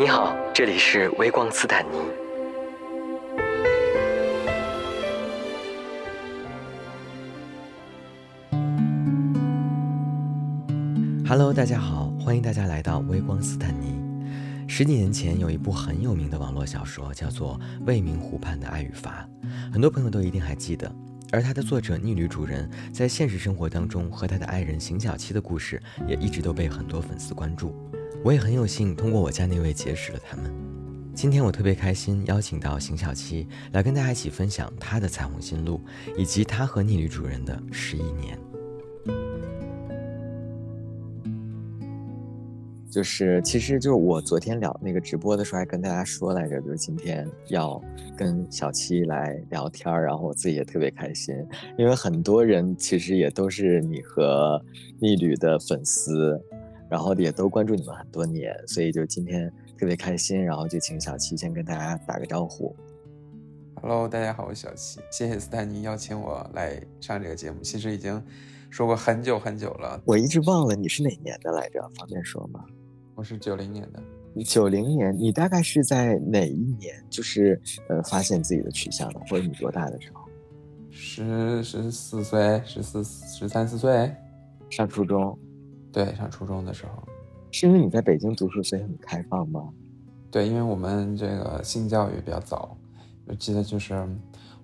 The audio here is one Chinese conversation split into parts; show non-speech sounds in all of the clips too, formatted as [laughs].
你好，这里是微光斯坦尼。Hello，大家好，欢迎大家来到微光斯坦尼。十几年前有一部很有名的网络小说，叫做《未名湖畔的爱与罚》，很多朋友都一定还记得。而他的作者逆旅主人在现实生活当中和他的爱人邢小七的故事，也一直都被很多粉丝关注。我也很有幸通过我家那位结识了他们。今天我特别开心，邀请到邢小七来跟大家一起分享他的彩虹心路，以及他和逆旅主人的十一年。就是，其实就是我昨天聊那个直播的时候，还跟大家说来着，就是今天要跟小七来聊天儿，然后我自己也特别开心，因为很多人其实也都是你和逆旅的粉丝，然后也都关注你们很多年，所以就今天特别开心，然后就请小七先跟大家打个招呼。Hello，大家好，我是小七，谢谢斯坦尼邀请我来上这个节目，其实已经说过很久很久了，我一直忘了你是哪年的来着，方便说吗？我是九零年的，你九零年，你大概是在哪一年？就是呃，发现自己的取向的，或者你多大的时候？十十四岁，十四十三四岁，上初中。对，上初中的时候。是因为你在北京读书，所以很开放吗？对，因为我们这个性教育比较早，我记得就是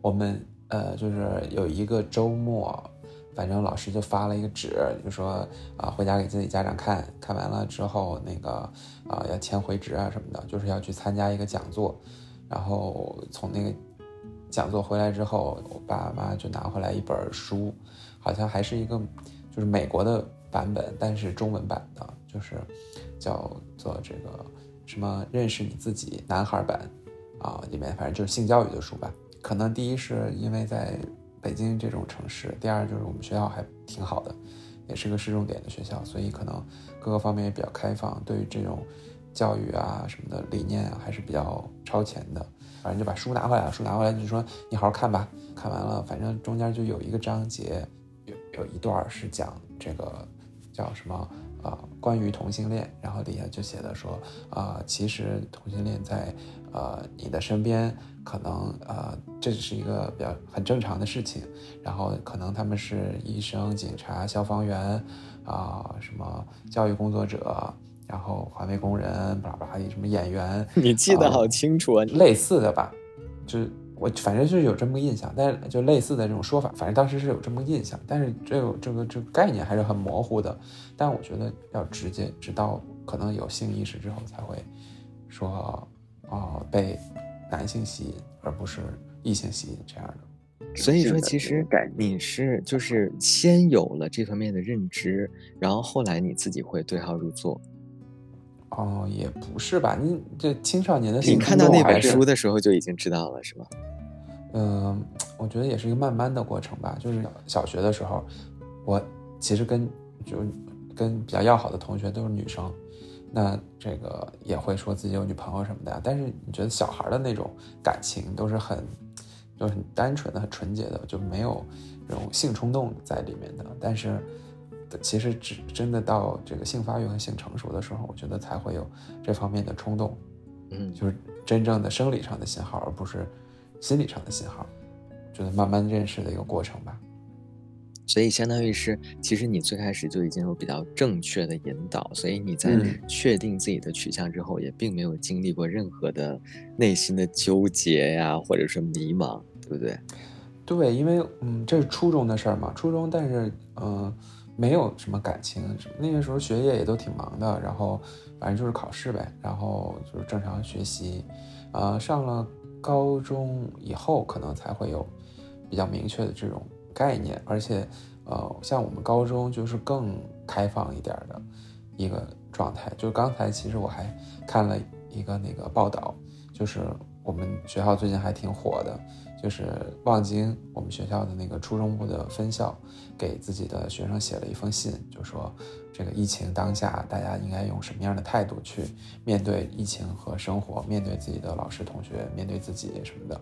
我们呃，就是有一个周末。反正老师就发了一个纸，就说啊，回家给自己家长看看完了之后，那个啊要签回执啊什么的，就是要去参加一个讲座。然后从那个讲座回来之后，我爸妈就拿回来一本书，好像还是一个就是美国的版本，但是中文版的，就是叫做这个什么认识你自己男孩版啊，里面反正就是性教育的书吧。可能第一是因为在。北京这种城市，第二就是我们学校还挺好的，也是个市重点的学校，所以可能各个方面也比较开放，对于这种教育啊什么的理念啊还是比较超前的。反正就把书拿回来了，书拿回来就说你好好看吧。看完了，反正中间就有一个章节，有有一段是讲这个叫什么啊，关于同性恋，然后底下就写的说啊，其实同性恋在呃你的身边。可能呃，这是一个比较很正常的事情，然后可能他们是医生、警察、消防员，啊，什么教育工作者，然后环卫工人，巴拉巴拉什么演员，你记得好清楚啊，类似的吧？就是我反正就是有这么个印象，但是就类似的这种说法，反正当时是有这么个印象，但是这个这个这个概念还是很模糊的。但我觉得要直接直到可能有性意识之后才会说，哦，被。男性吸引，而不是异性吸引这样的。所以说，其实你是就是先有了这方面的认知，然后后来你自己会对号入座。哦，也不是吧？你这青少年的你看到那本书的时候就已经知道了，是吧？嗯，我觉得也是一个慢慢的过程吧。就是小学的时候，我其实跟就跟比较要好的同学都是女生。那这个也会说自己有女朋友什么的？但是你觉得小孩的那种感情都是很，就是很单纯的、很纯洁的，就没有这种性冲动在里面的。但是，其实只真的到这个性发育和性成熟的时候，我觉得才会有这方面的冲动，嗯，就是真正的生理上的信号，而不是心理上的信号。就是慢慢认识的一个过程吧。所以相当于是，其实你最开始就已经有比较正确的引导，所以你在确定自己的取向之后，也并没有经历过任何的内心的纠结呀，或者是迷茫，对不对？对，因为嗯，这是初中的事儿嘛，初中，但是嗯，没有什么感情，那个时候学业也都挺忙的，然后反正就是考试呗，然后就是正常学习，呃，上了高中以后，可能才会有比较明确的这种。概念，而且，呃，像我们高中就是更开放一点的一个状态。就刚才其实我还看了一个那个报道，就是我们学校最近还挺火的，就是望京我们学校的那个初中部的分校给自己的学生写了一封信，就说这个疫情当下，大家应该用什么样的态度去面对疫情和生活，面对自己的老师、同学，面对自己什么的。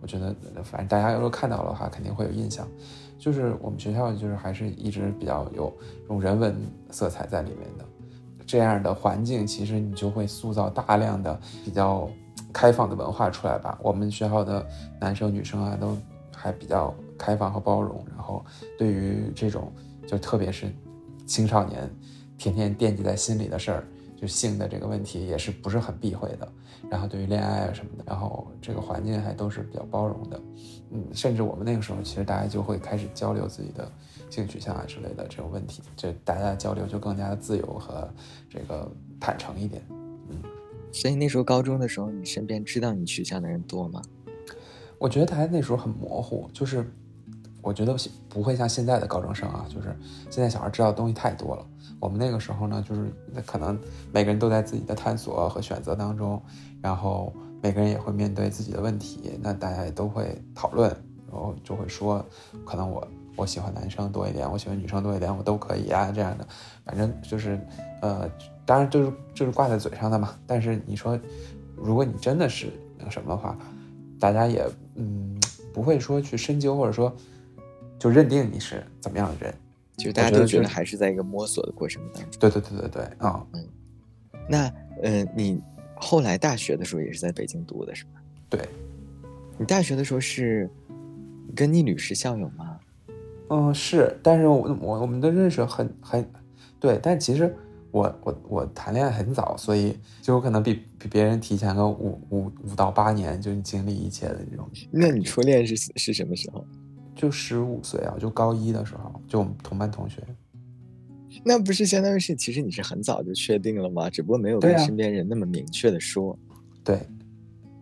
我觉得，反正大家要是看到的话，肯定会有印象。就是我们学校就是还是一直比较有这种人文色彩在里面的，这样的环境，其实你就会塑造大量的比较开放的文化出来吧。我们学校的男生女生啊，都还比较开放和包容，然后对于这种就特别是青少年天天惦记在心里的事儿，就性的这个问题也是不是很避讳的。然后对于恋爱啊什么的，然后这个环境还都是比较包容的。嗯，甚至我们那个时候，其实大家就会开始交流自己的性取向啊之类的这种问题，就大家交流就更加的自由和这个坦诚一点。所以那时候高中的时候，你身边知道你取向的人多吗？我觉得大家那时候很模糊，就是我觉得不会像现在的高中生啊，就是现在小孩知道的东西太多了。我们那个时候呢，就是可能每个人都在自己的探索和选择当中，然后。每个人也会面对自己的问题，那大家也都会讨论，然后就会说，可能我我喜欢男生多一点，我喜欢女生多一点，我都可以啊，这样的，反正就是，呃，当然就是就是挂在嘴上的嘛。但是你说，如果你真的是那个什么的话，大家也嗯不会说去深究，或者说就认定你是怎么样的人，就大家都觉得还是在一个摸索的过程当中。对对对对对，啊嗯，那呃你。后来大学的时候也是在北京读的，是吧？对，你大学的时候是跟你女士校友吗？嗯，是，但是我我我们的认识很很对，但其实我我我谈恋爱很早，所以就有可能比比别人提前个五五五到八年就经历一切的这种。那你初恋是是什么时候？就十五岁啊，就高一的时候，就我们同班同学。那不是相当于是，其实你是很早就确定了吗？只不过没有跟身边人那么明确的说。对，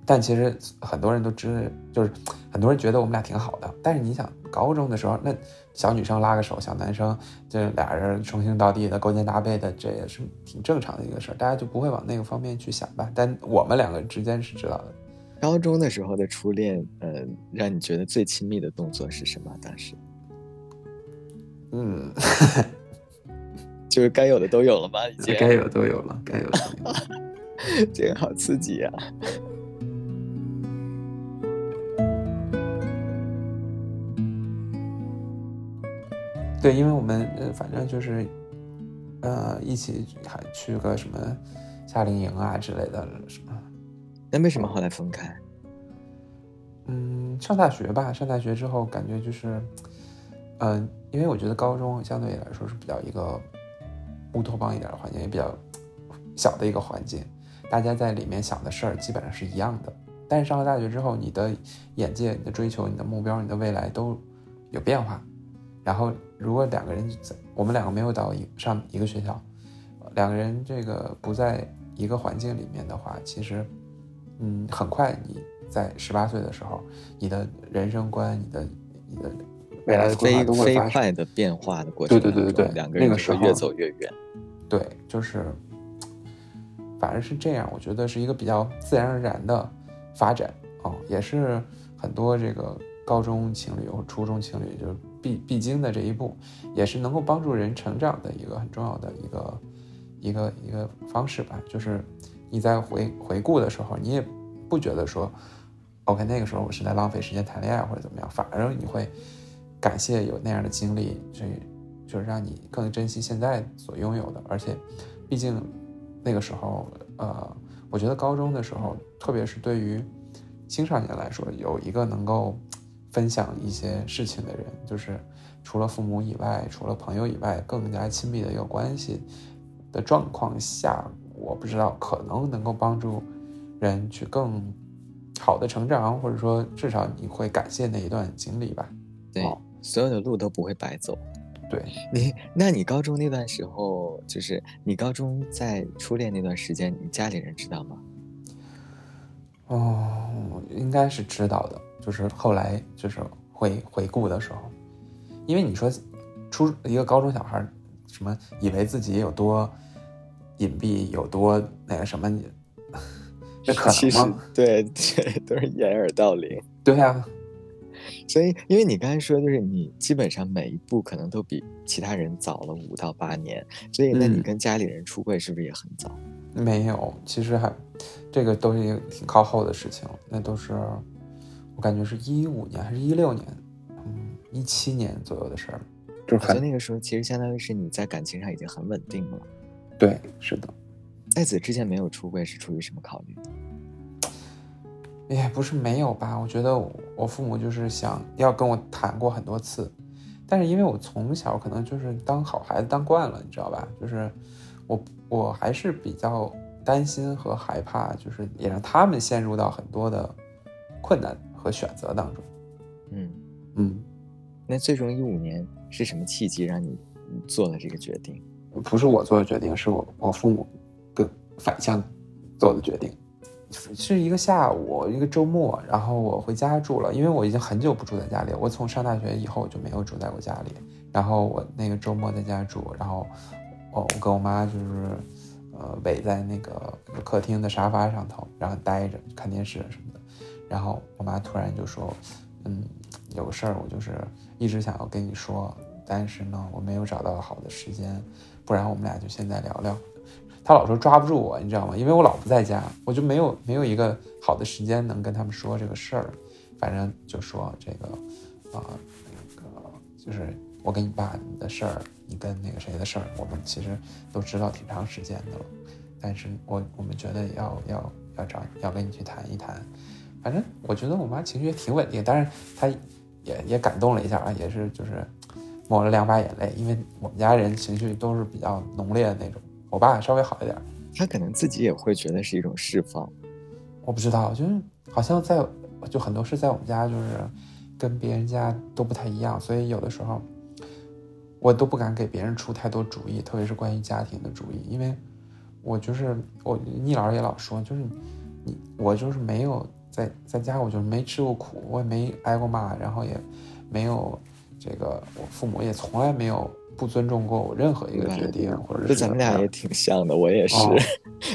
但其实很多人都知，就是很多人觉得我们俩挺好的。但是你想，高中的时候，那小女生拉个手，小男生这俩人称兄道弟的、勾肩搭背的，这也是挺正常的一个事儿，大家就不会往那个方面去想吧？但我们两个之间是知道的。高中的时候的初恋，呃，让你觉得最亲密的动作是什么？当时，嗯。就是该有的都有了吧？已经该有都有了，该有的。[laughs] 这个好刺激呀！对，因为我们呃，反正就是，呃，一起还去个什么夏令营啊之类的什么。那为什么后来分开？嗯，上大学吧。上大学之后，感觉就是，嗯，因为我觉得高中相对来说是比较一个。乌托邦一点的环境也比较小的一个环境，大家在里面想的事儿基本上是一样的。但是上了大学之后，你的眼界、你的追求、你的目标、你的未来都有变化。然后，如果两个人在我们两个没有到一上一个学校，两个人这个不在一个环境里面的话，其实，嗯，很快你在十八岁的时候，你的人生观、你的你的未来的规划都会发快的变化的过程。对对对对对，两个人那个时候越走越远。对，就是，反而是这样，我觉得是一个比较自然而然的发展啊，也是很多这个高中情侣或初中情侣就必必经的这一步，也是能够帮助人成长的一个很重要的一个一个一个方式吧。就是你在回回顾的时候，你也不觉得说，OK，那个时候我是在浪费时间谈恋爱或者怎么样，反而你会感谢有那样的经历，所以。就是让你更珍惜现在所拥有的，而且，毕竟那个时候，呃，我觉得高中的时候，特别是对于青少年来说，有一个能够分享一些事情的人，就是除了父母以外，除了朋友以外，更加亲密的一个关系的状况下，我不知道可能能够帮助人去更好的成长，或者说至少你会感谢那一段经历吧。对，所有的路都不会白走。对你，那你高中那段时候，就是你高中在初恋那段时间，你家里人知道吗？哦，应该是知道的。就是后来就是回回顾的时候，因为你说初一个高中小孩，什么以为自己有多隐蔽，有多那个什么，这可能吗？[laughs] 对对，[laughs] 都是掩耳盗铃。对啊，所以，因为你刚才说，就是你基本上每一步可能都比其他人早了五到八年，所以那你嗯跟家里人出柜是不是也很早？没有，其实还这个都是一个挺靠后的事情，那都是我感觉是一五年还是一六年，嗯，一七年左右的事儿，就我觉那个时候其实相当于是你在感情上已经很稳定了。对，是的。在子之前没有出柜是出于什么考虑？也不是没有吧，我觉得我我父母就是想要跟我谈过很多次，但是因为我从小可能就是当好孩子当惯了，你知道吧？就是我我还是比较担心和害怕，就是也让他们陷入到很多的困难和选择当中。嗯，嗯，那最终一五年是什么契机让你做了这个决定？不是我做的决定，是我我父母跟反向做的决定。是一个下午，一个周末，然后我回家住了，因为我已经很久不住在家里，我从上大学以后就没有住在过家里。然后我那个周末在家住，然后我我跟我妈就是呃围在那个客厅的沙发上头，然后待着看电视什么的。然后我妈突然就说：“嗯，有个事儿，我就是一直想要跟你说，但是呢，我没有找到好的时间，不然我们俩就现在聊聊。”她老说抓不住我，你知道吗？因为我老不在家，我就没有没有一个好的时间能跟他们说这个事儿。反正就说这个啊、那个就是我跟你爸的事儿，你跟那个谁的事儿，我们其实都知道挺长时间的了。但是我我们觉得要要要找要跟你去谈一谈。反正我觉得我妈情绪也挺稳定，但是她也也感动了一下啊，也是就是抹了两把眼泪，因为我们家人情绪都是比较浓烈的那种。我爸稍微好一点，他可能自己也会觉得是一种释放。我不知道，就是好像在就很多事在我们家就是跟别人家都不太一样，所以有的时候我都不敢给别人出太多主意，特别是关于家庭的主意，因为我就是我聂老师也老说，就是你我就是没有在在家，我就是没吃过苦，我也没挨过骂，然后也没有这个我父母也从来没有不尊重过我任何一个决定，或者是咱们俩也挺像的，我也是，哦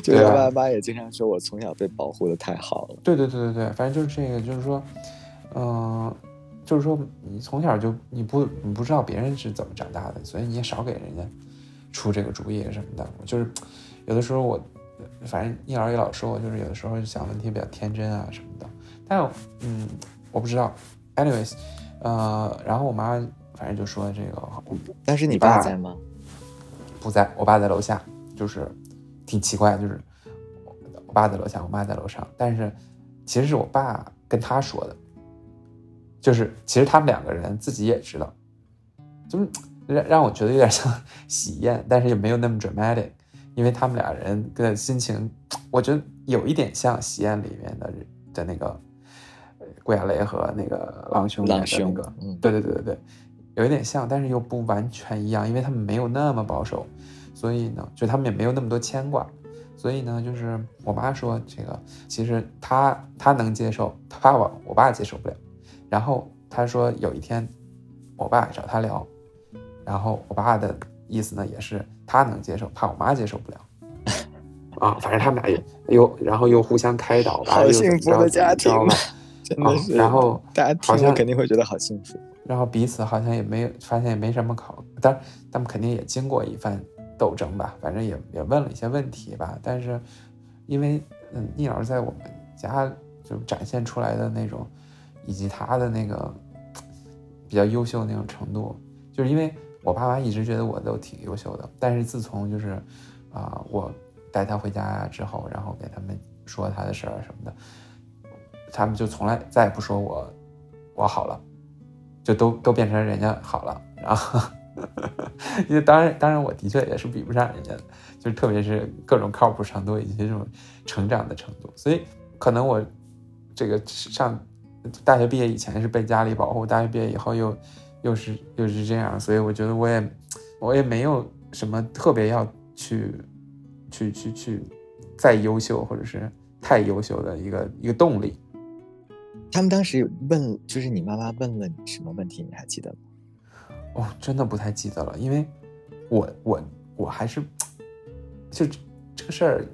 就是对啊爸妈也经常说我从小被保护的太好了。对对对对对，反正就是这个，就是说，嗯、就是说你从小就你不你不知道别人是怎么长大的，所以你也少给人家出这个主意什么的。就是有的时候我，反正聂老师也老说我，就是有的时候想问题比较天真啊什么的。但嗯，我不知道，anyways，呃，然后我妈反正就说这个但是你爸在吗？不在，我爸在楼下，就是挺奇怪，就是我爸在楼下，我妈在楼上，但是其实是我爸跟他说的，就是其实他们两个人自己也知道，就是让让我觉得有点像喜宴，但是也没有那么 dramatic，因为他们俩人的心情，我觉得有一点像喜宴里面的的那个呃顾亚雷和那个郎兄演的那个，嗯对对对对对，有一点像，但是又不完全一样，因为他们没有那么保守，所以呢，就他们也没有那么多牵挂，所以呢，就是我妈说这个，其实她她能接受，她怕我我爸接受不了，然后她说有一天我爸找她聊，然后我爸的意思呢也是他能接受，怕我妈接受不了。[laughs] 啊，反正他们俩也又，然后又互相开导吧，好又幸福的家庭怎么着吧啊真的是，然后大家听了好像肯定会觉得好幸福。然后彼此好像也没有发现也没什么考，当然他们肯定也经过一番斗争吧，反正也也问了一些问题吧。但是因为嗯，聂老师在我们家就展现出来的那种，以及他的那个比较优秀的那种程度，就是因为我爸妈一直觉得我都挺优秀的，但是自从就是啊、我带他回家之后，然后给他们说他的事儿什么的，他们就从来再也不说我我好了。就都都变成人家好了，然后，[laughs] 因为当然当然我的确也是比不上人家，就特别是各种靠谱程度以及这种成长的程度，所以可能我这个上大学毕业以前是被家里保护，大学毕业以后又又是又是这样，所以我觉得我也我也没有什么特别要去去去去再优秀或者是太优秀的一个一个动力。他们当时问，就是你妈妈问了你什么问题，你还记得吗？哦，真的不太记得了，因为我我我还是就这这个事儿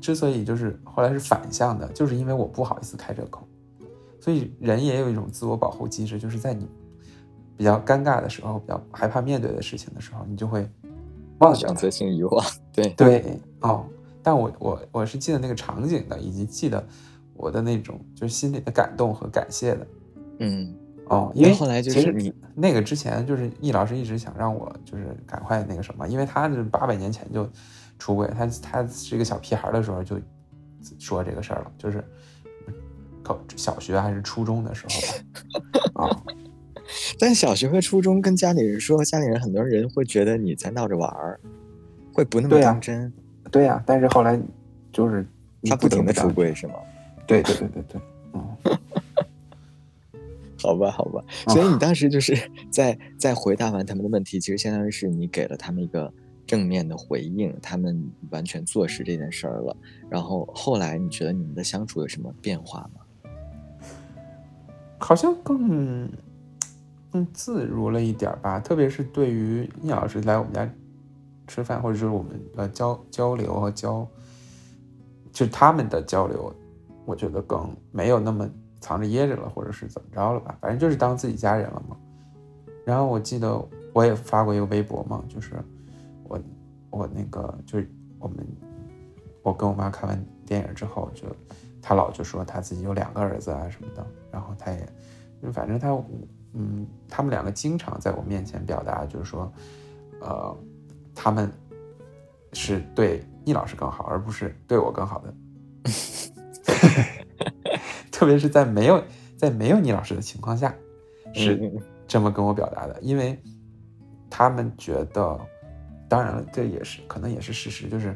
之所以就是后来是反向的，就是因为我不好意思开这个口，所以人也有一种自我保护机制，就是在你比较尴尬的时候，比较害怕面对的事情的时候，你就会忘掉它。选择性遗忘，对对哦，但我我我是记得那个场景的，以及记得我的那种就是心里的感动和感谢的嗯，哦，因为后来就是你那个之前就是易老师一直想让我就是赶快那个什么，因为他是八百年前就出柜，他他是一个小屁孩的时候就说这个事儿了，就是考小学还是初中的时候吧，啊、[laughs] 但小学和初中跟家里人说，家里人很多人会觉得你在闹着玩儿，会不那么当真。对呀、但是后来就是他不停的的出轨是吗？对对对对对，嗯，[laughs] 好吧，好吧。哦所以你当时就是在在回答完他们的问题，其实相当于是你给了他们一个正面的回应，他们完全坐实这件事儿了。然后后来你觉得你们的相处有什么变化吗？好像更更自如了一点吧，特别是对于聂老师来我们家吃饭，或者是我们呃交交流和交，就是他们的交流，我觉得更没有那么藏着掖着了，或者是怎么着了吧，反正就是当自己家人了嘛。然后我记得我也发过一个微博嘛，就是我我那个就是我们我跟我妈看完电影之后，就她老就说她自己有两个儿子啊什么的，然后她也反正她嗯，他们两个经常在我面前表达，就是说，呃，他们是对易老师更好，而不是对我更好的。[laughs] 特别是在没有在没有倪老师的情况下，是这么跟我表达的，因为他们觉得，当然了，这也是可能也是事实，就是，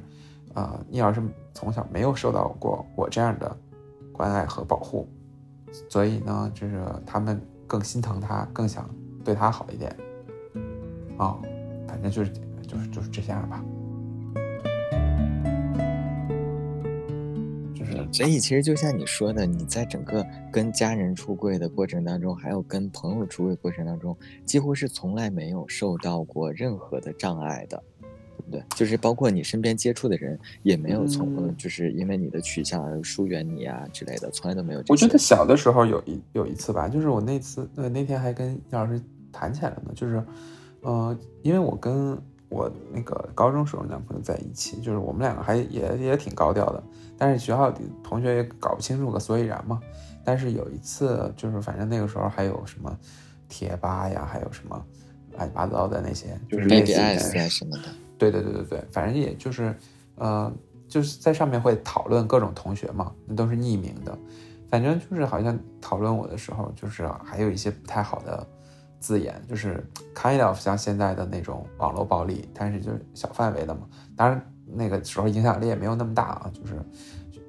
啊、呃，倪老师从小没有受到过我这样的关爱和保护，所以呢，就是他们更心疼他，更想对他好一点，啊、反正就是就是就是这样吧，就是。所以其实就像你说的，你在整个跟家人出柜的过程当中，还有跟朋友出柜过程当中，几乎是从来没有受到过任何的障碍的，对？就是包括你身边接触的人，也没有从、嗯就是因为你的取向而疏远你啊之类的，从来都没有。我觉得小的时候有一有一次吧，就是我那次呃那天还跟叶老师谈起来了呢，就是，呃，因为我跟我那个高中时候男朋友在一起，就是我们两个还也也挺高调的，但是学校里同学也搞不清楚个所以然嘛。但是有一次，就是反正那个时候还有什么贴吧呀，还有什么乱七八糟的那些，就是 BBS 啊什么的，对对对对对，反正也就是，呃，就是在上面会讨论各种同学嘛，那都是匿名的。反正就是好像讨论我的时候，就是还有一些不太好的字眼，就是 kind of 像现在的那种网络暴力，但是就是小范围的嘛。当然那个时候影响力也没有那么大啊，就是，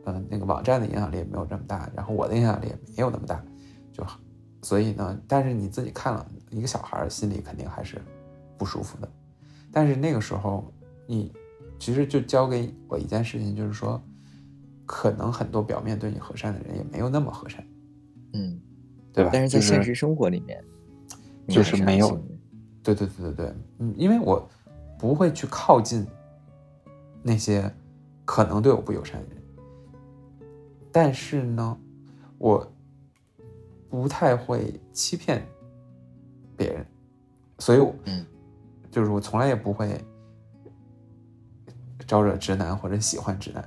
嗯、那个网站的影响力也没有这么大，然后我的影响力也没有那么大，就所以呢，但是你自己看了一个小孩儿，心里肯定还是不舒服的。但是那个时候，你其实就教给我一件事情，就是说，可能很多表面对你和善的人也没有那么和善，嗯，对吧？但是在现实生活里面，你就是没有对对对对对，嗯，因为我不会去靠近那些可能对我不友善的人，但是呢，我不太会欺骗别人，所以我，嗯就是我从来也不会招惹直男或者喜欢直男。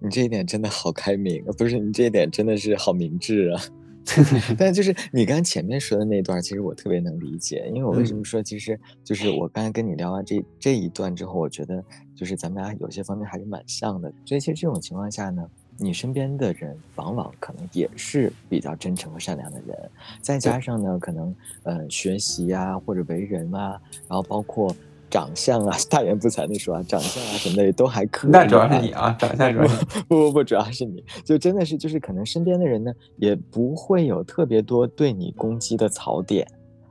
你这一点真的好开明啊！不是你这一点真的是好明智啊！[laughs] 但就是你刚前面说的那段，其实我特别能理解，因为我为什么说，其实就是我刚才跟你聊完这这一段之后，我觉得就是咱们俩有些方面还是蛮像的。所以其实这种情况下呢，你身边的人往往可能也是比较真诚和善良的人，再加上呢，可能呃学习啊或者为人啊，然后包括长相啊，大言不惭的说啊，长相啊什么的也都还可以。那主要是你啊，长相主要。不不不，主要是你，就真的是就是可能身边的人呢，也不会有特别多对你攻击的槽点，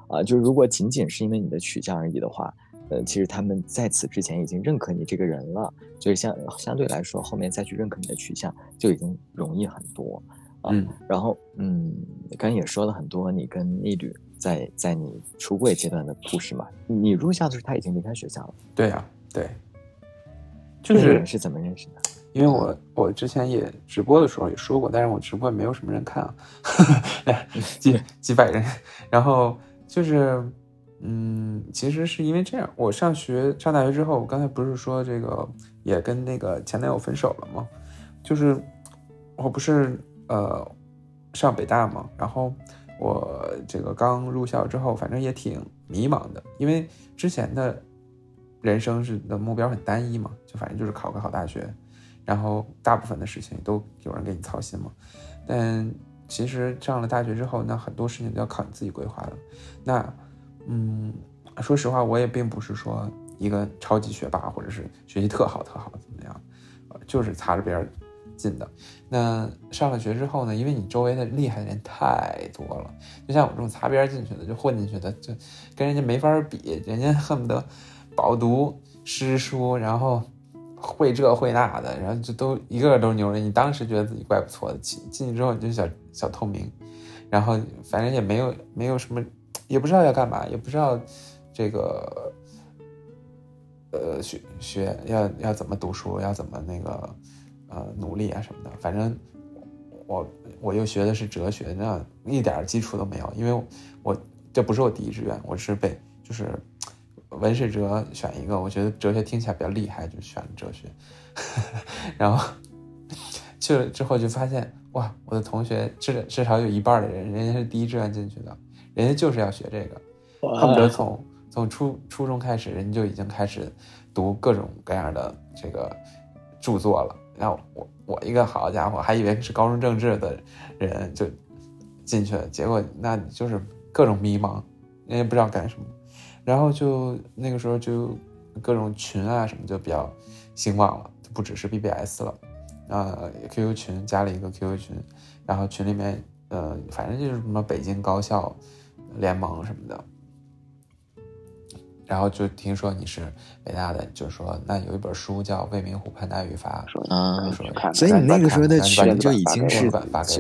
啊，就如果仅仅是因为你的取向而已的话，呃，其实他们在此之前已经认可你这个人了，所以相相对来说，后面再去认可你的取向就已经容易很多。啊嗯然后，嗯，刚刚也说了很多你跟逆旅在在你出柜阶段的故事嘛，你入校的时候他已经离开学校了，对呀、对，就是是怎么认识的？因为我我之前也直播的时候也说过，但是我直播也没有什么人看啊，[laughs] 几 [laughs] 几百人。然后就是，嗯，其实是因为这样，我上学上大学之后，我刚才不是说这个也跟那个前男友分手了吗？就是我不是呃上北大嘛，然后我这个刚入校之后，反正也挺迷茫的，因为之前的人生是的目标很单一嘛，就反正就是考个好大学。然后大部分的事情都有人给你操心嘛，但其实上了大学之后，那很多事情都要靠你自己规划的。那，嗯，说实话，我也并不是说一个超级学霸，或者是学习特好特好怎么样，就是擦着边儿进的。那上了学之后呢，因为你周围的厉害的人太多了，就像我这种擦边进去的，就混进去的，就跟人家没法比，人家恨不得饱读诗书，然后。会这会那的，然后就都一个个都是牛人。你当时觉得自己怪不错的，进进去之后你就小小透明，然后反正也没有没有什么，也不知道要干嘛，也不知道这个呃学学要要怎么读书，要怎么那个呃努力啊什么的。反正我我又学的是哲学，那一点基础都没有，因为我这不是我第一志愿，我是被就是。文史哲选一个，我觉得哲学听起来比较厉害，就选了哲学。[laughs] 然后去了之后就发现，哇，我的同学至至少有一半的人，人家是第一志愿进去的，人家就是要学这个，恨不得从从初初中开始，人家就已经开始读各种各样的这个著作了。然后我我一个好家伙，还以为是高中政治的人就进去了，结果那就是各种迷茫，人家不知道干什么。然后就那个时候就各种群啊什么就比较兴旺了，就不只是 BBS 了，呃，QQ 群加了一个 QQ 群，然后群里面呃反正就是什么北京高校联盟什么的，然后就听说你是北大的，就说那有一本书叫《未名湖畔的爱与罚》，啊，所以你那个时候的群就已经是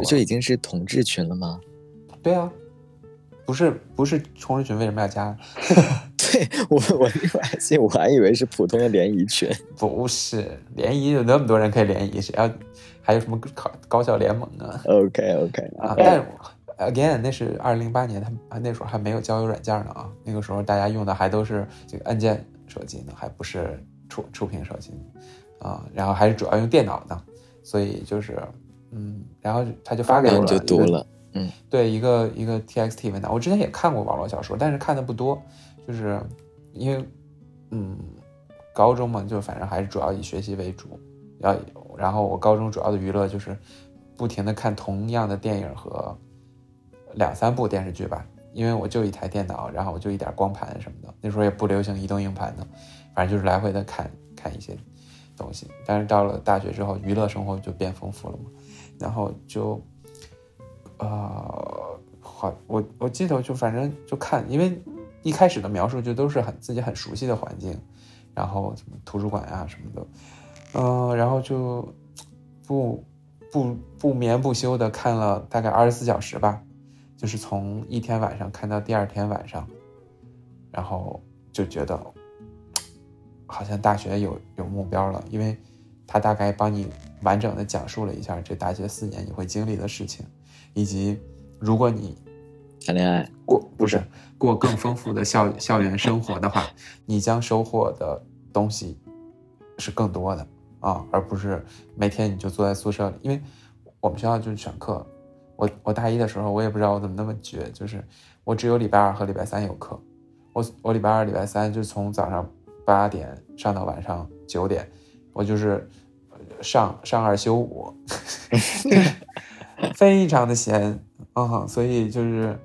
就已经是同志群了吗？[laughs] 对啊。不是不是充值群为什么要加？[laughs] 对我我还信我还以为是普通的联谊群，不是联谊有那么多人可以联谊，谁要还有什么高高校联盟啊？OK OK 啊，但 again 那是二零零八年，他那时候还没有交友软件呢啊，那个时候大家用的还都是这个按键手机呢，还不是触触屏手机啊，然后还是主要用电脑呢，所以就是嗯，然后他就发给我了就读了。嗯，对，一个一个 T X T 文档，我之前也看过网络小说，但是看的不多，就是因为，嗯，高中嘛，就反正还是主要以学习为主，要然后我高中主要的娱乐就是不停的看同样的电影和两三部电视剧吧，因为我就一台电脑，然后我就一点光盘什么的，那时候也不流行移动硬盘的，反正就是来回的看看一些东西，但是到了大学之后，娱乐生活就变丰富了嘛，然后就。呃，好，我我记得就反正就看，因为一开始的描述就都是很自己很熟悉的环境，然后什么图书馆呀什么的，嗯，然后就不不不眠不休的看了大概二十四小时吧，就是从一天晚上看到第二天晚上，然后就觉得好像大学有有目标了，因为他大概帮你完整的讲述了一下这大学四年你会经历的事情。以及，如果你谈恋爱过不是过更丰富的校校园生活的话，你将收获的东西是更多的啊，而不是每天你就坐在宿舍里。因为我们学校就是选课，我我大一的时候我也不知道我怎么那么绝，就是我只有礼拜二和礼拜三有课，我我礼拜二礼拜三就从早上八点上到晚上九点，我就是上上二休五。[laughs] 非常的闲，嗯，所以就是，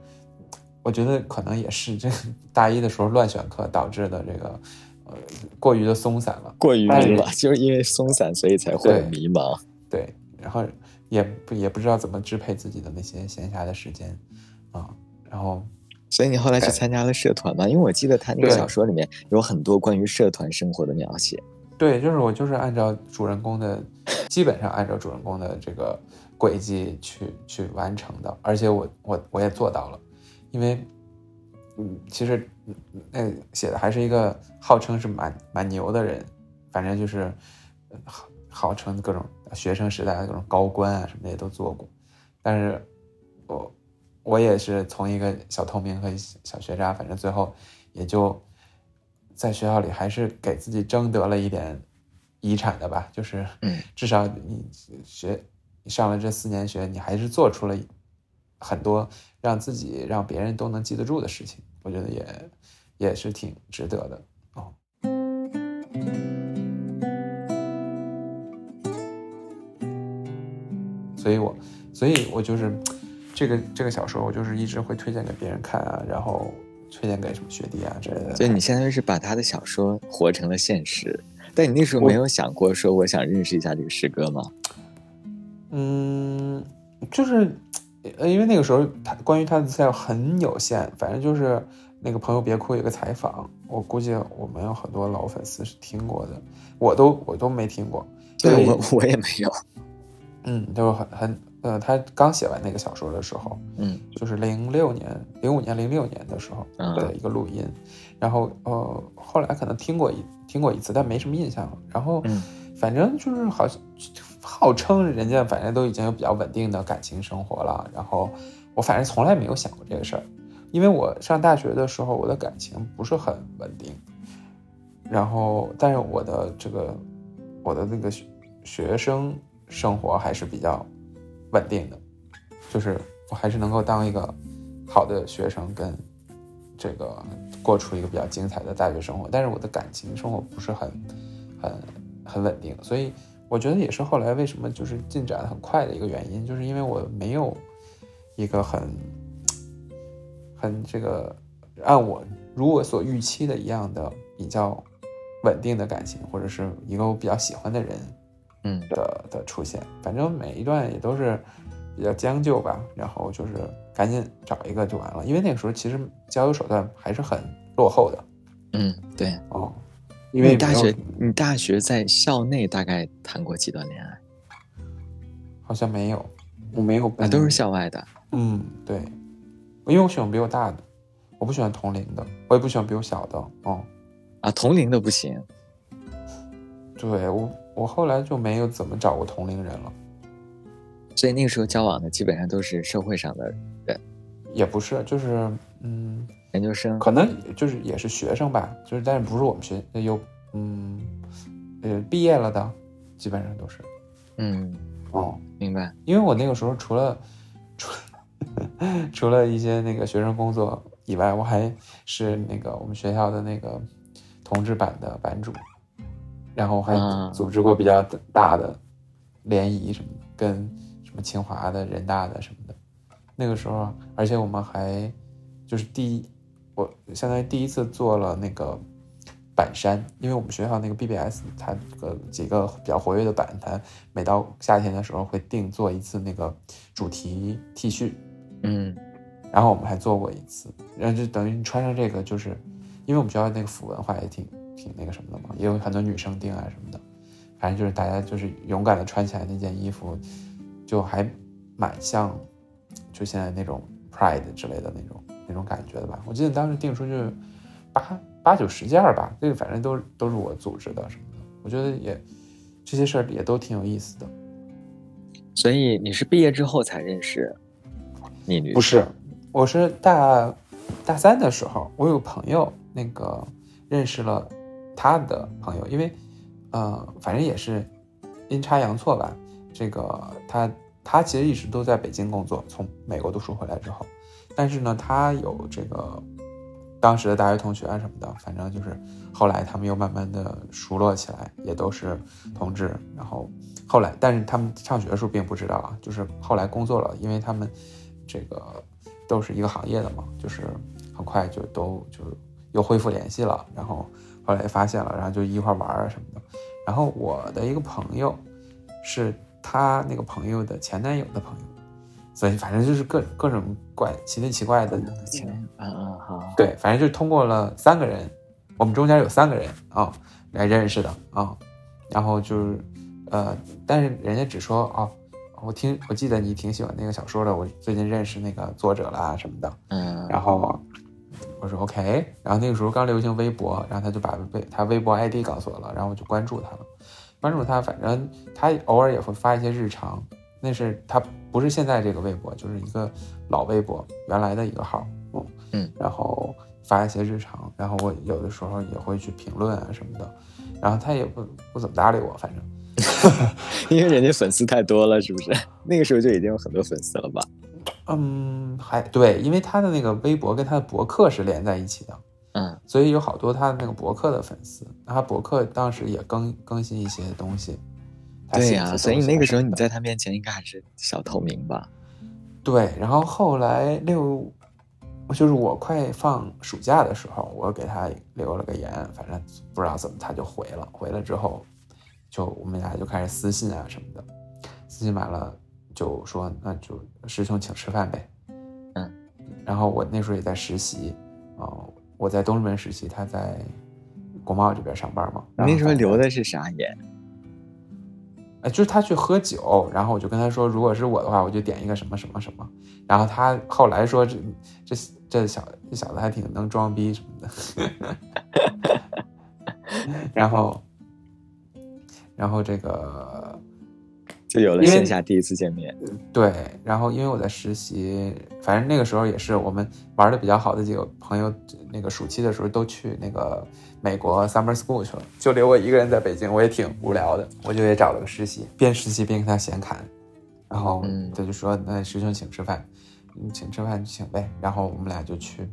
我觉得可能也是这大一的时候乱选课导致的这个，呃，过于的松散了，过于迷茫，就是因为松散，所以才会迷茫。对，然后也不也不知道怎么支配自己的那些闲暇的时间，啊，然后，所以你后来去参加了社团吗？因为我记得他那个小说里面有很多关于社团生活的描写。对，就是我就是按照主人公的，基本上按照主人公的这个。轨迹去去完成的，而且我我我也做到了，因为，嗯，其实那写的还是一个号称是蛮蛮牛的人，反正就是，号号称各种学生时代的各种高官啊什么的也都做过，但是我我也是从一个小透明和小学渣，反正最后也就在学校里还是给自己争得了一点遗产的吧，就是至少你学你上了这四年学，你还是做出了很多让自己让别人都能记得住的事情，我觉得也也是挺值得的哦。所以我，所以我就是这个这个小说，我就是一直会推荐给别人看啊，然后推荐给什么学弟啊之类的。所以你相当于是把他的小说活成了现实，但你那时候没有想过说我想认识一下这个师哥吗？嗯，就是呃，因为那个时候他关于他的资料很有限，反正就是那个朋友别哭有个采访，我估计我们有很多老粉丝是听过的，我都我都没听过，对我我也没有。嗯，就是很很，呃，他刚写完那个小说的时候，嗯，就是零六年、零五年、零六年的时候的一个录音，然后呃，后来可能听过一听过一次，但没什么印象了。然后，反正就是好像号称人家反正都已经有比较稳定的感情生活了。然后我反正从来没有想过这个事儿，因为我上大学的时候我的感情不是很稳定，然后但是我的这个我的那个学生。生活还是比较稳定的，就是我还是能够当一个好的学生，跟这个过出一个比较精彩的大学生活。但是我的感情生活不是很、很、很稳定，所以我觉得也是后来为什么就是进展很快的一个原因，就是因为我没有一个很、很这个按我如我所预期的一样的比较稳定的感情，或者是一个我比较喜欢的人。嗯的的出现，反正每一段也都是比较将就吧，然后就是赶紧找一个就完了，因为那个时候其实交友手段还是很落后的。嗯，对哦，因为你大学你大学在校内大概谈过几段恋爱？好像没有，我没有，啊，都是校外的。嗯，对，因为我喜欢比我大的，我不喜欢同龄的，我也不喜欢比我小的。哦，啊，同龄的不行。对我。我后来就没有怎么找过同龄人了，所以那个时候交往的基本上都是社会上的人，也不是，就是嗯，研究生，可能就是也是学生吧，就是但是不是我们学有嗯呃毕业了的，基本上都是，嗯。哦，明白，因为我那个时候除了除 [laughs] 除了一些那个学生工作以外，我还是那个我们学校的那个同志版的版主。然后还组织过比较大的联谊什么的，跟什么清华的、人大的什么的。那个时候，而且我们还就是第一，我相当于第一次做了那个板山，因为我们学校那个 BBS，它个几个比较活跃的板，它每到夏天的时候会定做一次那个主题 T 恤，嗯，然后我们还做过一次，然后就等于你穿上这个，就是因为我们学校那个腐文化也挺。挺那个什么的嘛，也有很多女生订啊什么的，反正就是大家就是勇敢的穿起来那件衣服，就还蛮像，就现在那种 Pride 之类的那种那种感觉的吧。我记得当时订出去八八九十件吧，这个反正都都是我组织的什么的。我觉得也这些事儿也都挺有意思的。所以你是毕业之后才认识你女？不是，我是大大三的时候，我有个朋友那个认识了。他的朋友，因为，呃，反正也是阴差阳错吧。这个他他其实一直都在北京工作，从美国读书回来之后，但是呢，他有这个当时的大学同学啊什么的，反正就是后来他们又慢慢的熟络起来，也都是同志。然后后来，但是他们上学的时候并不知道啊，就是后来工作了，因为他们这个都是一个行业的嘛，就是很快就都就又恢复联系了，然后。后来发现了，然后就一块玩啊什么的。然后我的一个朋友，是他那个朋友的前男友的朋友，所以反正就是各各种怪奇奇奇怪的前嗯嗯好。对，反正就通过了三个人，我们中间有三个人啊来认识的啊。然后就是呃，但是人家只说哦，我听我记得你挺喜欢那个小说的，我最近认识那个作者啦什么的。嗯。然后。我说 OK，然后那个时候刚流行微博，然后他就把微他微博 ID 告诉我了，然后我就关注他了。关注他，反正他偶尔也会发一些日常，那是他不是现在这个微博，就是一个老微博原来的一个号，嗯嗯，然后发一些日常，然后我有的时候也会去评论啊什么的，然后他也不不怎么搭理我，反正。[laughs] 因为人家粉丝太多了，是不是？那个时候就已经有很多粉丝了吧？嗯，还对，因为他的那个微博跟他的博客是连在一起的，嗯，所以有好多他的那个博客的粉丝，他博客当时也更更新一些东西。对呀，所以那个时候你在在他面前应该还是小透明吧？对，然后后来六，就是我快放暑假的时候，我给他留了个言，反正不知道怎么他就回了，回了之后。就我们俩就开始私信啊什么的，私信完了就说那就师兄请吃饭呗，嗯，然后我那时候也在实习，哦，我在东直门实习，他在国贸这边上班嘛。那时候留的是啥言？哎，就是他去喝酒，然后我就跟他说，如果是我的话，我就点一个什么什么什么。然后他后来说这这这小这小子还挺能装逼什么的，[laughs] 然后。然后这个就有了线下第一次见面。对，然后因为我在实习，反正那个时候也是我们玩的比较好的几个朋友，那个暑期的时候都去那个美国 summer school 去了，就留我一个人在北京，我也挺无聊的，我就也找了个实习，边实习边跟他闲侃。然后他就说：“那师兄请吃饭，你请吃饭就请呗。”然后我们俩就去，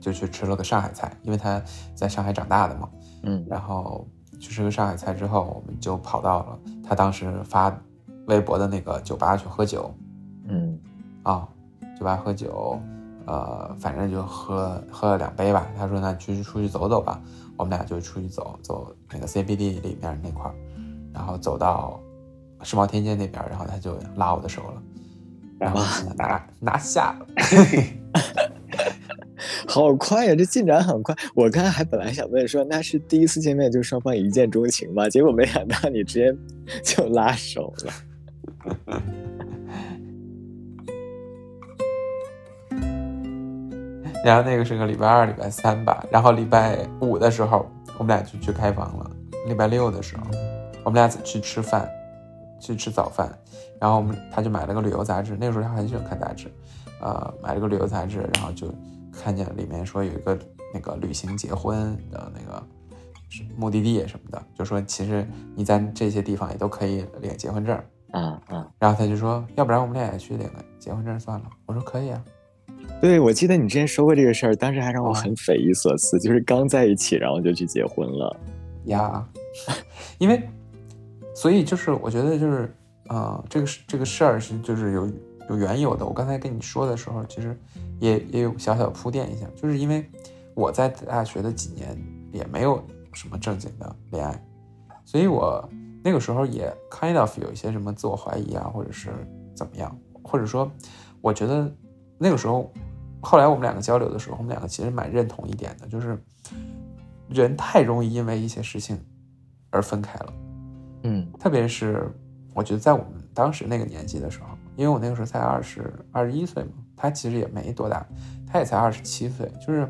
就去吃了个上海菜，因为他在上海长大的嘛。嗯，然后。去吃个上海菜之后，我们就跑到了他当时发微博的那个酒吧去喝酒。嗯，啊，酒吧喝酒，呃，反正就喝喝了两杯吧。他说：“那去出去走走吧。”我们俩就出去走走那个 CBD 里面那块儿，然后走到世贸天阶那边，然后他就拉我的手了，然后拿拿下了。[laughs] 好快呀，这进展很快。我刚才还本来想问说，那是第一次见面就双方一见钟情吗？结果没想到你直接就拉手了。[laughs] 然后那个是个礼拜二、礼拜三吧。然后礼拜五的时候，我们俩就去开房了。礼拜六的时候，我们俩去吃饭，去吃早饭。然后我们他就买了个旅游杂志，那个时候他很喜欢看杂志，呃，买了个旅游杂志，然后就。看见里面说有一个那个旅行结婚的那个目的地什么的，就说其实你在这些地方也都可以领结婚证。嗯嗯。然后他就说，要不然我们俩也去领个结婚证算了。我说可以啊。对，我记得你之前说过这个事儿，当时还让我很匪夷所思，就是刚在一起，然后就去结婚了。呀，[laughs] 因为所以就是我觉得就是，呃，这个这个事儿是就是有。有缘由的，我刚才跟你说的时候，其实也也有小小铺垫一下，就是因为我在大学的几年也没有什么正经的恋爱，所以我那个时候也 kind of 有一些什么自我怀疑啊，或者是怎么样，或者说我觉得那个时候，后来我们两个交流的时候，我们两个其实蛮认同一点的，就是人太容易因为一些事情而分开了，嗯，特别是我觉得在我们当时那个年纪的时候。因为我那个时候才二十二十一岁嘛，他其实也没多大，他也才二十七岁，就是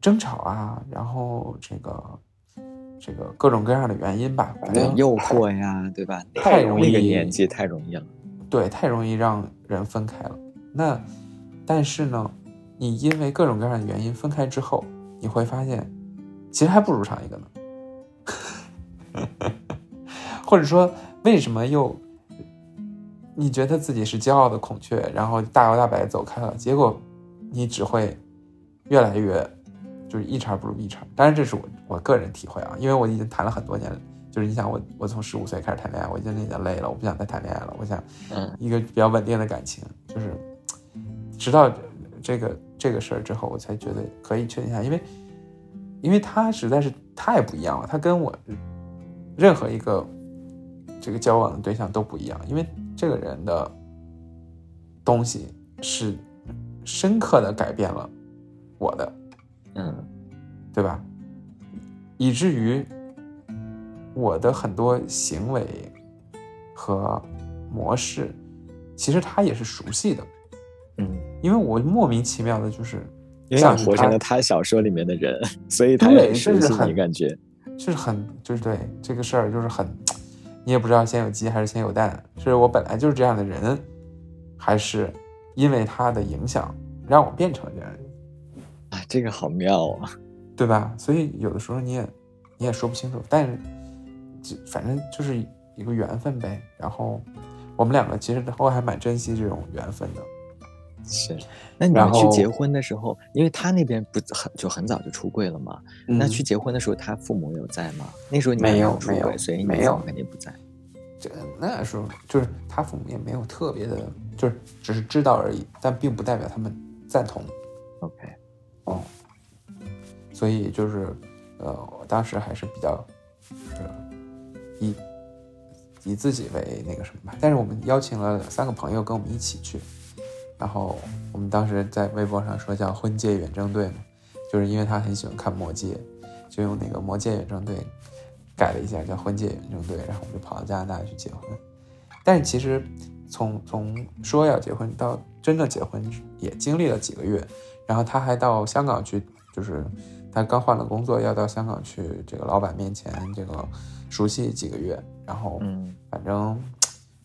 争吵啊，然后这个这个各种各样的原因吧，反正诱惑呀，对吧？太容易，那个年纪太容易了，对，太容易让人分开了。那但是呢，你因为各种各样的原因分开之后，你会发现，其实还不如上一个呢，[laughs] 或者说为什么又？你觉得自己是骄傲的孔雀，然后大摇大摆走开了，结果你只会越来越就是一茬不如一茬。当然，这是我我个人体会啊，因为我已经谈了很多年了，就是你想我我从十五岁开始谈恋爱，我已经有点累了，我不想再谈恋爱了，我想一个比较稳定的感情。就是直到这个这个事儿之后，我才觉得可以确定下，因为因为他实在是太不一样了，他跟我任何一个这个交往的对象都不一样，因为。这个人的东西是深刻的改变了我的，嗯，对吧？以至于我的很多行为和模式，其实他也是熟悉的，嗯，因为我莫名其妙的就是像活成了他小说里面的人，所以他也熟悉你感觉，就是很就是对这个事儿就是很，你也不知道先有鸡还是先有蛋，是我本来就是这样的人，还是因为他的影响让我变成这样啊？这个好妙啊，对吧？所以有的时候你也你也说不清楚，但是就反正就是一个缘分呗。然后我们两个其实都还蛮珍惜这种缘分的。是，那你们去结婚的时候，因为他那边不很就很早就出柜了嘛？那去结婚的时候，他父母有在吗？那时候你没有出柜，所以没有肯定不在。这那时候就是他父母也没有特别的，就是只是知道而已，但并不代表他们赞同。OK，哦，所以就是呃，我当时还是比较是以以自己为那个什么吧。但是我们邀请了三个朋友跟我们一起去。然后我们当时在微博上说叫“婚戒远征队”嘛，就是因为他很喜欢看《魔戒》，就用那个《魔戒远征队》改了一下叫“婚戒远征队”。然后我们就跑到加拿大去结婚。但是其实从从说要结婚到真的结婚也经历了几个月。然后他还到香港去，就是他刚换了工作，要到香港去这个老板面前这个熟悉几个月。然后嗯，反正。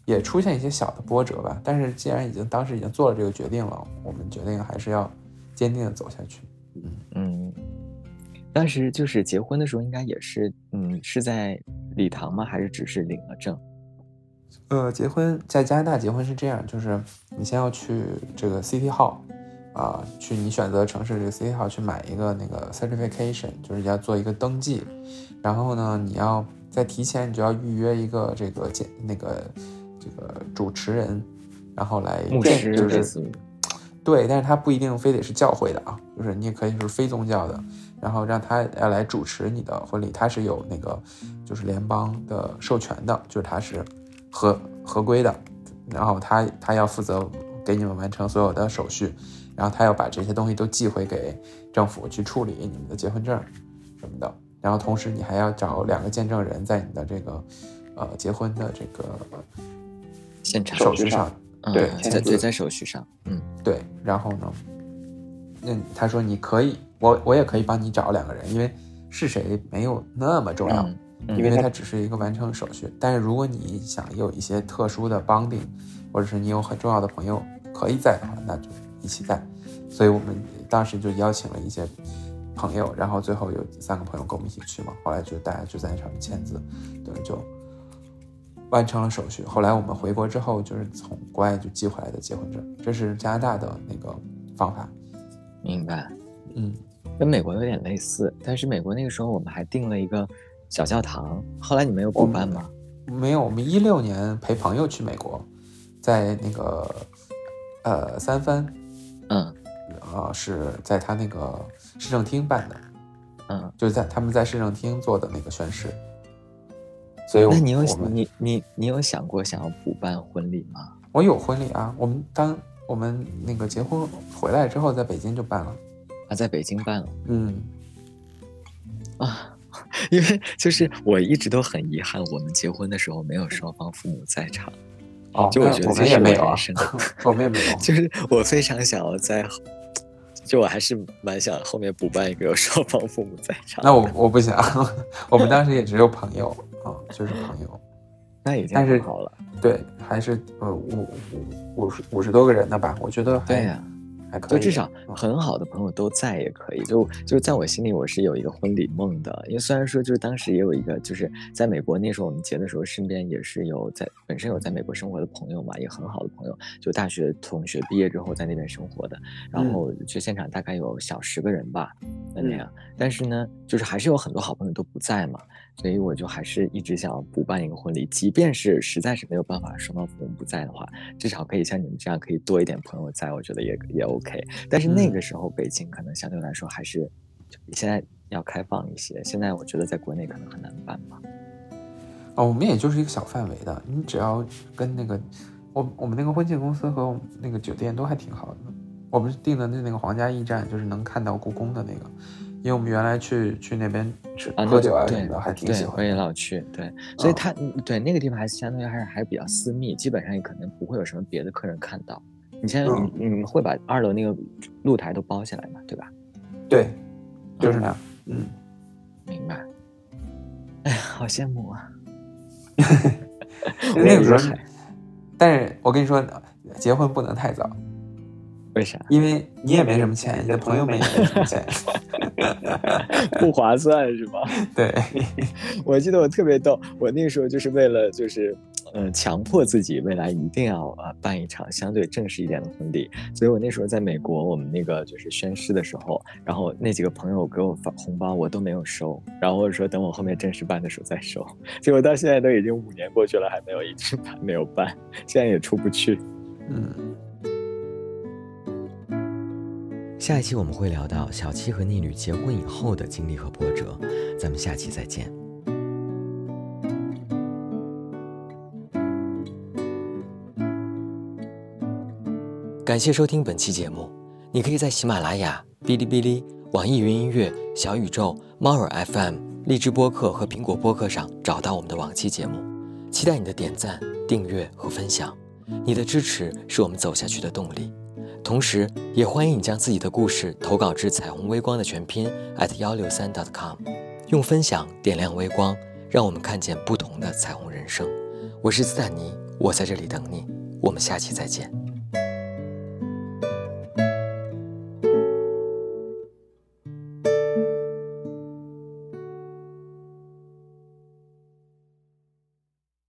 也出现一些小的波折吧，但是既然已经当时已经做了这个决定了，我们决定还是要坚定的走下去。嗯嗯，当时就是结婚的时候，应该也是嗯是在礼堂吗？还是只是领了证？呃，结婚在加拿大结婚是这样，就是你先要去这个 City Hall 啊，去你选择城市这个 City Hall 去买一个那个 certification，就是要做一个登记，然后呢，你要在提前你就要预约一个这个检那个。这个主持人，然后来见，就是对，但是他不一定非得是教会的啊，就是你也可以是非宗教的，然后让他要来主持你的婚礼，他是有那个就是联邦的授权的，就是他是合合规的，然后他他要负责给你们完成所有的手续，然后他要把这些东西都寄回给政府去处理你们的结婚证什么的，然后同时你还要找两个见证人在你的这个呃结婚的这个。现场手续上，对，在对在手续上，嗯，对。然后呢，那他说你可以，我我也可以帮你找两个人，因为是谁没有那么重要，因为他只是一个完成手续。但是如果你想有一些特殊的帮定，或者是你有很重要的朋友可以在的话，那就一起在。所以我们当时就邀请了一些朋友，然后最后有三个朋友跟我们一起去嘛。后来就大家就在那上面签字，等于，就。完成了手续，后来我们回国之后，就是从国外就寄回来的结婚证，这是加拿大的那个方法。明白，嗯，跟美国有点类似，但是美国那个时候我们还订了一个小教堂。后来你没有补办吗？没有，我们一六年陪朋友去美国，在那个呃三藩，嗯，呃是在他那个市政厅办的，嗯，就是在他们在市政厅做的那个宣誓。所以，那你有你你你有想过想要补办婚礼吗？我有婚礼啊，我们当我们那个结婚回来之后，在北京就办了，啊，在北京办了，嗯，啊，[laughs] 因为就是我一直都很遗憾，我们结婚的时候没有双方父母在场，哦，就我觉得这是没有我们也没有，[laughs] 就是我非常想要在，就我还是蛮想后面补办一个有双方父母在场，那我我不想，[laughs] 我们当时也只有朋友。啊，就是朋友，[laughs] 那已经好了。对，还是呃五五五十五十多个人的吧，我觉得对呀。就至少很好的朋友都在也可以，就就在我心里，我是有一个婚礼梦的。因为虽然说就是当时也有一个，就是在美国那时候我们结的时候，身边也是有在本身有在美国生活的朋友嘛，也很好的朋友，就大学同学毕业之后在那边生活的。然后去现场大概有小十个人吧，那样。但是呢，就是还是有很多好朋友都不在嘛，所以我就还是一直想补办一个婚礼，即便是实在是没有办法双方父母不在的话，至少可以像你们这样可以多一点朋友在，我觉得也也 OK。但是那个时候北京可能相对来说还是比现在要开放一些。现在我觉得在国内可能很难办吧。哦，我们也就是一个小范围的，你只要跟那个我我们那个婚庆公司和那个酒店都还挺好的。我们订的那那个皇家驿站就是能看到故宫的那个，因为我们原来去去那边吃喝酒啊什么的，还挺喜欢。我也老去，对，所以他对那个地方还是相对还是还是比较私密，基本上也可能不会有什么别的客人看到。你现在你你们会把二楼那个露台都包下来嘛？对吧？对，就是那样。嗯，明白。哎呀好羡慕啊！[laughs] [laughs] 那个时候，但是我跟你说，结婚不能太早。为啥？因为你也没什么钱，你的朋友们也没什么钱，[laughs] 不划算是吧？[laughs] 对，我记得我特别逗，我那时候就是为了就是。嗯，强迫自己未来一定要啊办一场相对正式一点的婚礼，所以我那时候在美国，我们那个就是宣誓的时候，然后那几个朋友给我发红包，我都没有收，然后我说等我后面正式办的时候再收，[laughs] 结果到现在都已经五年过去了，还没有一直办，没有办，现在也出不去。嗯。下一期我们会聊到小七和逆旅结婚以后的经历和波折，咱们下期再见。感谢收听本期节目。你可以在喜马拉雅、哔哩哔哩、网易云音乐、小宇宙、猫耳 FM、荔枝播客和苹果播客上找到我们的往期节目。期待你的点赞、订阅和分享，你的支持是我们走下去的动力。同时，也欢迎你将自己的故事投稿至彩虹微光的全拼 at 幺六三 dot com，用分享点亮微光，让我们看见不同的彩虹人生。我是斯坦尼，我在这里等你。我们下期再见。